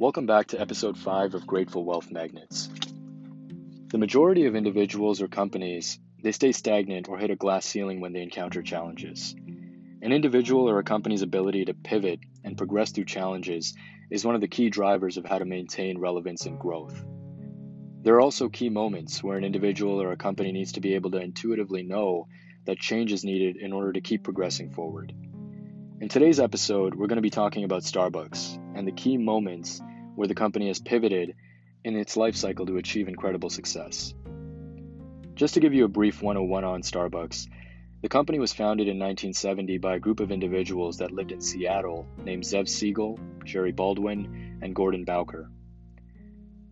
Welcome back to episode 5 of Grateful Wealth Magnets. The majority of individuals or companies, they stay stagnant or hit a glass ceiling when they encounter challenges. An individual or a company's ability to pivot and progress through challenges is one of the key drivers of how to maintain relevance and growth. There are also key moments where an individual or a company needs to be able to intuitively know that change is needed in order to keep progressing forward. In today's episode, we're going to be talking about Starbucks and the key moments where the company has pivoted in its life cycle to achieve incredible success. Just to give you a brief 101 on Starbucks, the company was founded in 1970 by a group of individuals that lived in Seattle named Zev Siegl, Jerry Baldwin, and Gordon Bowker.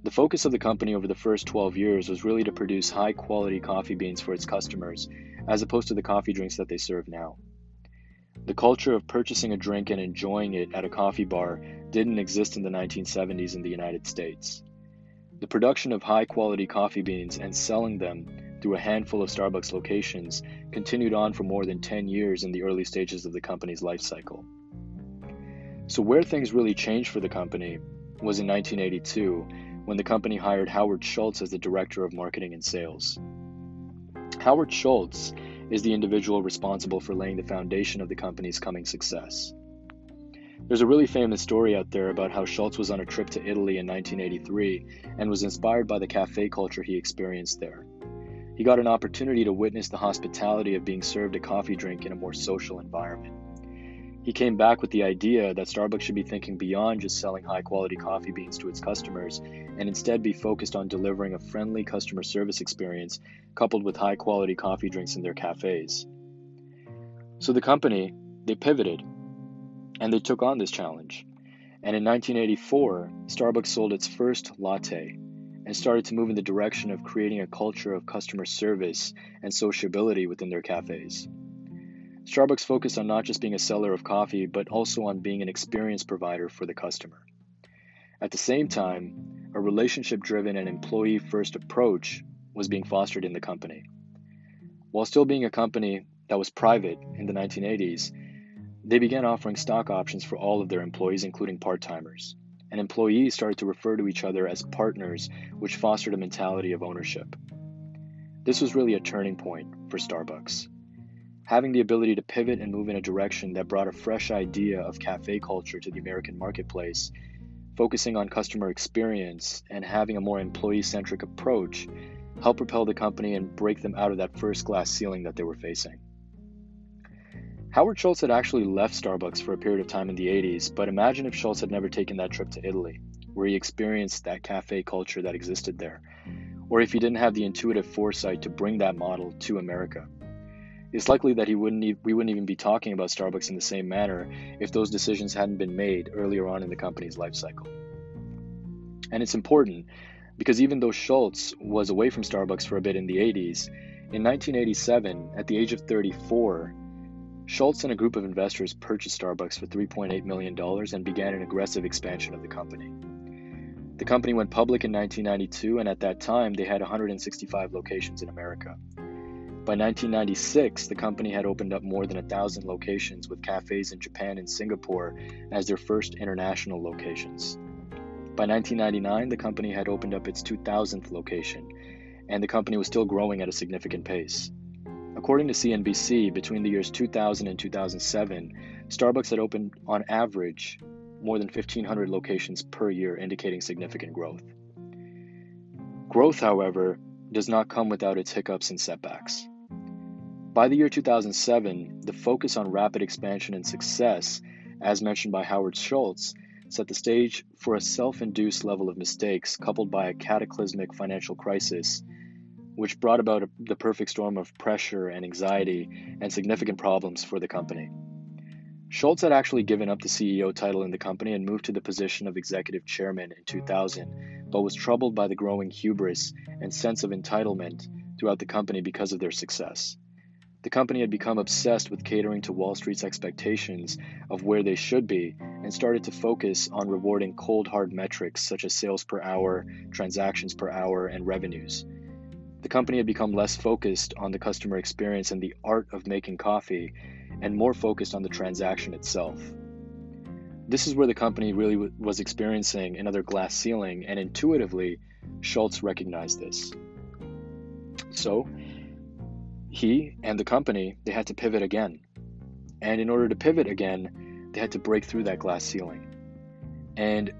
The focus of the company over the first 12 years was really to produce high quality coffee beans for its customers, as opposed to the coffee drinks that they serve now. The culture of purchasing a drink and enjoying it at a coffee bar didn't exist in the 1970s in the United States. The production of high quality coffee beans and selling them through a handful of Starbucks locations continued on for more than 10 years in the early stages of the company's life cycle. So, where things really changed for the company was in 1982 when the company hired Howard Schultz as the director of marketing and sales. Howard Schultz is the individual responsible for laying the foundation of the company's coming success. There's a really famous story out there about how Schultz was on a trip to Italy in 1983 and was inspired by the cafe culture he experienced there. He got an opportunity to witness the hospitality of being served a coffee drink in a more social environment. He came back with the idea that Starbucks should be thinking beyond just selling high quality coffee beans to its customers and instead be focused on delivering a friendly customer service experience coupled with high quality coffee drinks in their cafes. So the company, they pivoted and they took on this challenge. And in 1984, Starbucks sold its first latte and started to move in the direction of creating a culture of customer service and sociability within their cafes. Starbucks focused on not just being a seller of coffee, but also on being an experience provider for the customer. At the same time, a relationship driven and employee first approach was being fostered in the company. While still being a company that was private in the 1980s, they began offering stock options for all of their employees, including part timers. And employees started to refer to each other as partners, which fostered a mentality of ownership. This was really a turning point for Starbucks. Having the ability to pivot and move in a direction that brought a fresh idea of cafe culture to the American marketplace, focusing on customer experience and having a more employee centric approach, helped propel the company and break them out of that first glass ceiling that they were facing. Howard Schultz had actually left Starbucks for a period of time in the 80s, but imagine if Schultz had never taken that trip to Italy, where he experienced that cafe culture that existed there, or if he didn't have the intuitive foresight to bring that model to America. It's likely that he wouldn't e- we wouldn't even be talking about Starbucks in the same manner if those decisions hadn't been made earlier on in the company's life cycle. And it's important because even though Schultz was away from Starbucks for a bit in the 80s, in 1987, at the age of 34, Schultz and a group of investors purchased Starbucks for $3.8 million and began an aggressive expansion of the company. The company went public in 1992, and at that time, they had 165 locations in America. By 1996, the company had opened up more than a thousand locations with cafes in Japan and Singapore as their first international locations. By 1999, the company had opened up its 2000th location, and the company was still growing at a significant pace. According to CNBC, between the years 2000 and 2007, Starbucks had opened on average more than 1,500 locations per year, indicating significant growth. Growth, however, does not come without its hiccups and setbacks. By the year 2007, the focus on rapid expansion and success, as mentioned by Howard Schultz, set the stage for a self induced level of mistakes coupled by a cataclysmic financial crisis which brought about the perfect storm of pressure and anxiety and significant problems for the company. Schultz had actually given up the CEO title in the company and moved to the position of executive chairman in 2000, but was troubled by the growing hubris and sense of entitlement throughout the company because of their success. The company had become obsessed with catering to Wall Street's expectations of where they should be and started to focus on rewarding cold hard metrics such as sales per hour, transactions per hour, and revenues. The company had become less focused on the customer experience and the art of making coffee and more focused on the transaction itself. This is where the company really w- was experiencing another glass ceiling, and intuitively, Schultz recognized this. So, he and the company, they had to pivot again. And in order to pivot again, they had to break through that glass ceiling. And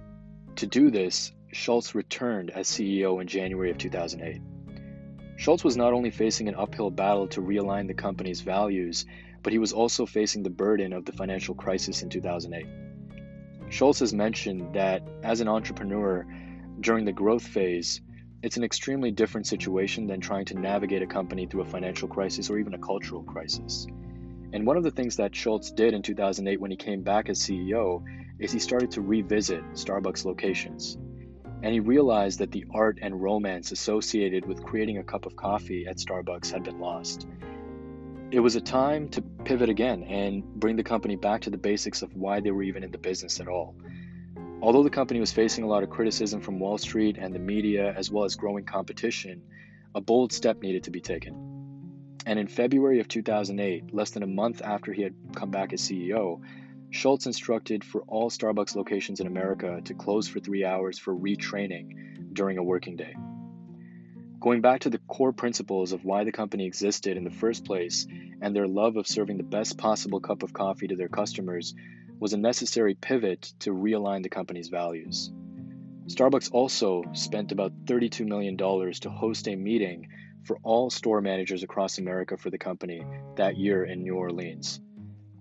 to do this, Schultz returned as CEO in January of 2008. Schultz was not only facing an uphill battle to realign the company's values, but he was also facing the burden of the financial crisis in 2008. Schultz has mentioned that as an entrepreneur, during the growth phase, it's an extremely different situation than trying to navigate a company through a financial crisis or even a cultural crisis. And one of the things that Schultz did in 2008 when he came back as CEO is he started to revisit Starbucks locations. And he realized that the art and romance associated with creating a cup of coffee at Starbucks had been lost. It was a time to pivot again and bring the company back to the basics of why they were even in the business at all. Although the company was facing a lot of criticism from Wall Street and the media, as well as growing competition, a bold step needed to be taken. And in February of 2008, less than a month after he had come back as CEO, Schultz instructed for all Starbucks locations in America to close for three hours for retraining during a working day. Going back to the core principles of why the company existed in the first place and their love of serving the best possible cup of coffee to their customers was a necessary pivot to realign the company's values. Starbucks also spent about $32 million to host a meeting for all store managers across America for the company that year in New Orleans.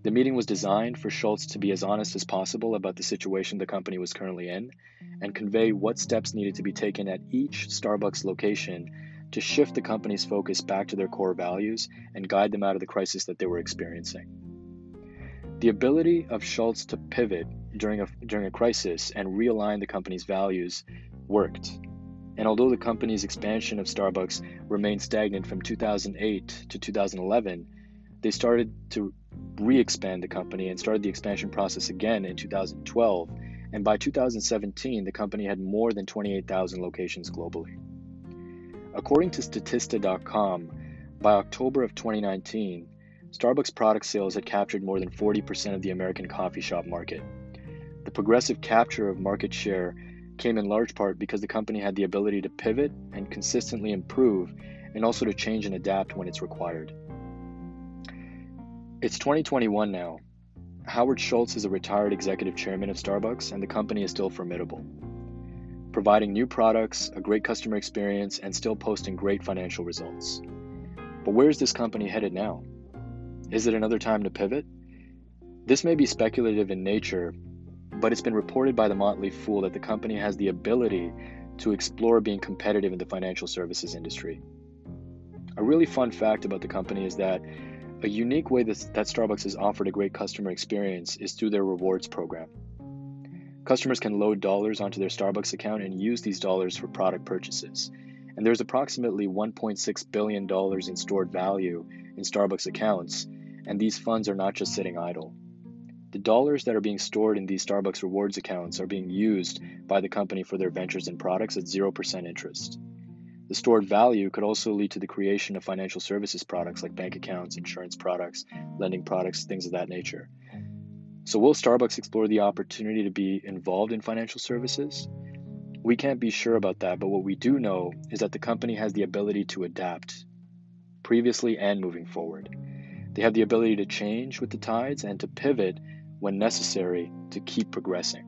The meeting was designed for Schultz to be as honest as possible about the situation the company was currently in and convey what steps needed to be taken at each Starbucks location to shift the company's focus back to their core values and guide them out of the crisis that they were experiencing. The ability of Schultz to pivot during a, during a crisis and realign the company's values worked. And although the company's expansion of Starbucks remained stagnant from 2008 to 2011, they started to re expand the company and started the expansion process again in 2012. And by 2017, the company had more than 28,000 locations globally. According to Statista.com, by October of 2019, Starbucks product sales had captured more than 40% of the American coffee shop market. The progressive capture of market share came in large part because the company had the ability to pivot and consistently improve, and also to change and adapt when it's required. It's 2021 now. Howard Schultz is a retired executive chairman of Starbucks, and the company is still formidable, providing new products, a great customer experience, and still posting great financial results. But where is this company headed now? Is it another time to pivot? This may be speculative in nature, but it's been reported by the Motley Fool that the company has the ability to explore being competitive in the financial services industry. A really fun fact about the company is that a unique way that, that Starbucks has offered a great customer experience is through their rewards program. Customers can load dollars onto their Starbucks account and use these dollars for product purchases. And there's approximately $1.6 billion in stored value in Starbucks accounts, and these funds are not just sitting idle. The dollars that are being stored in these Starbucks rewards accounts are being used by the company for their ventures and products at 0% interest. The stored value could also lead to the creation of financial services products like bank accounts, insurance products, lending products, things of that nature. So, will Starbucks explore the opportunity to be involved in financial services? We can't be sure about that, but what we do know is that the company has the ability to adapt, previously and moving forward. They have the ability to change with the tides and to pivot when necessary to keep progressing.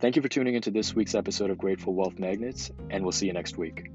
Thank you for tuning into this week's episode of Grateful Wealth Magnets, and we'll see you next week.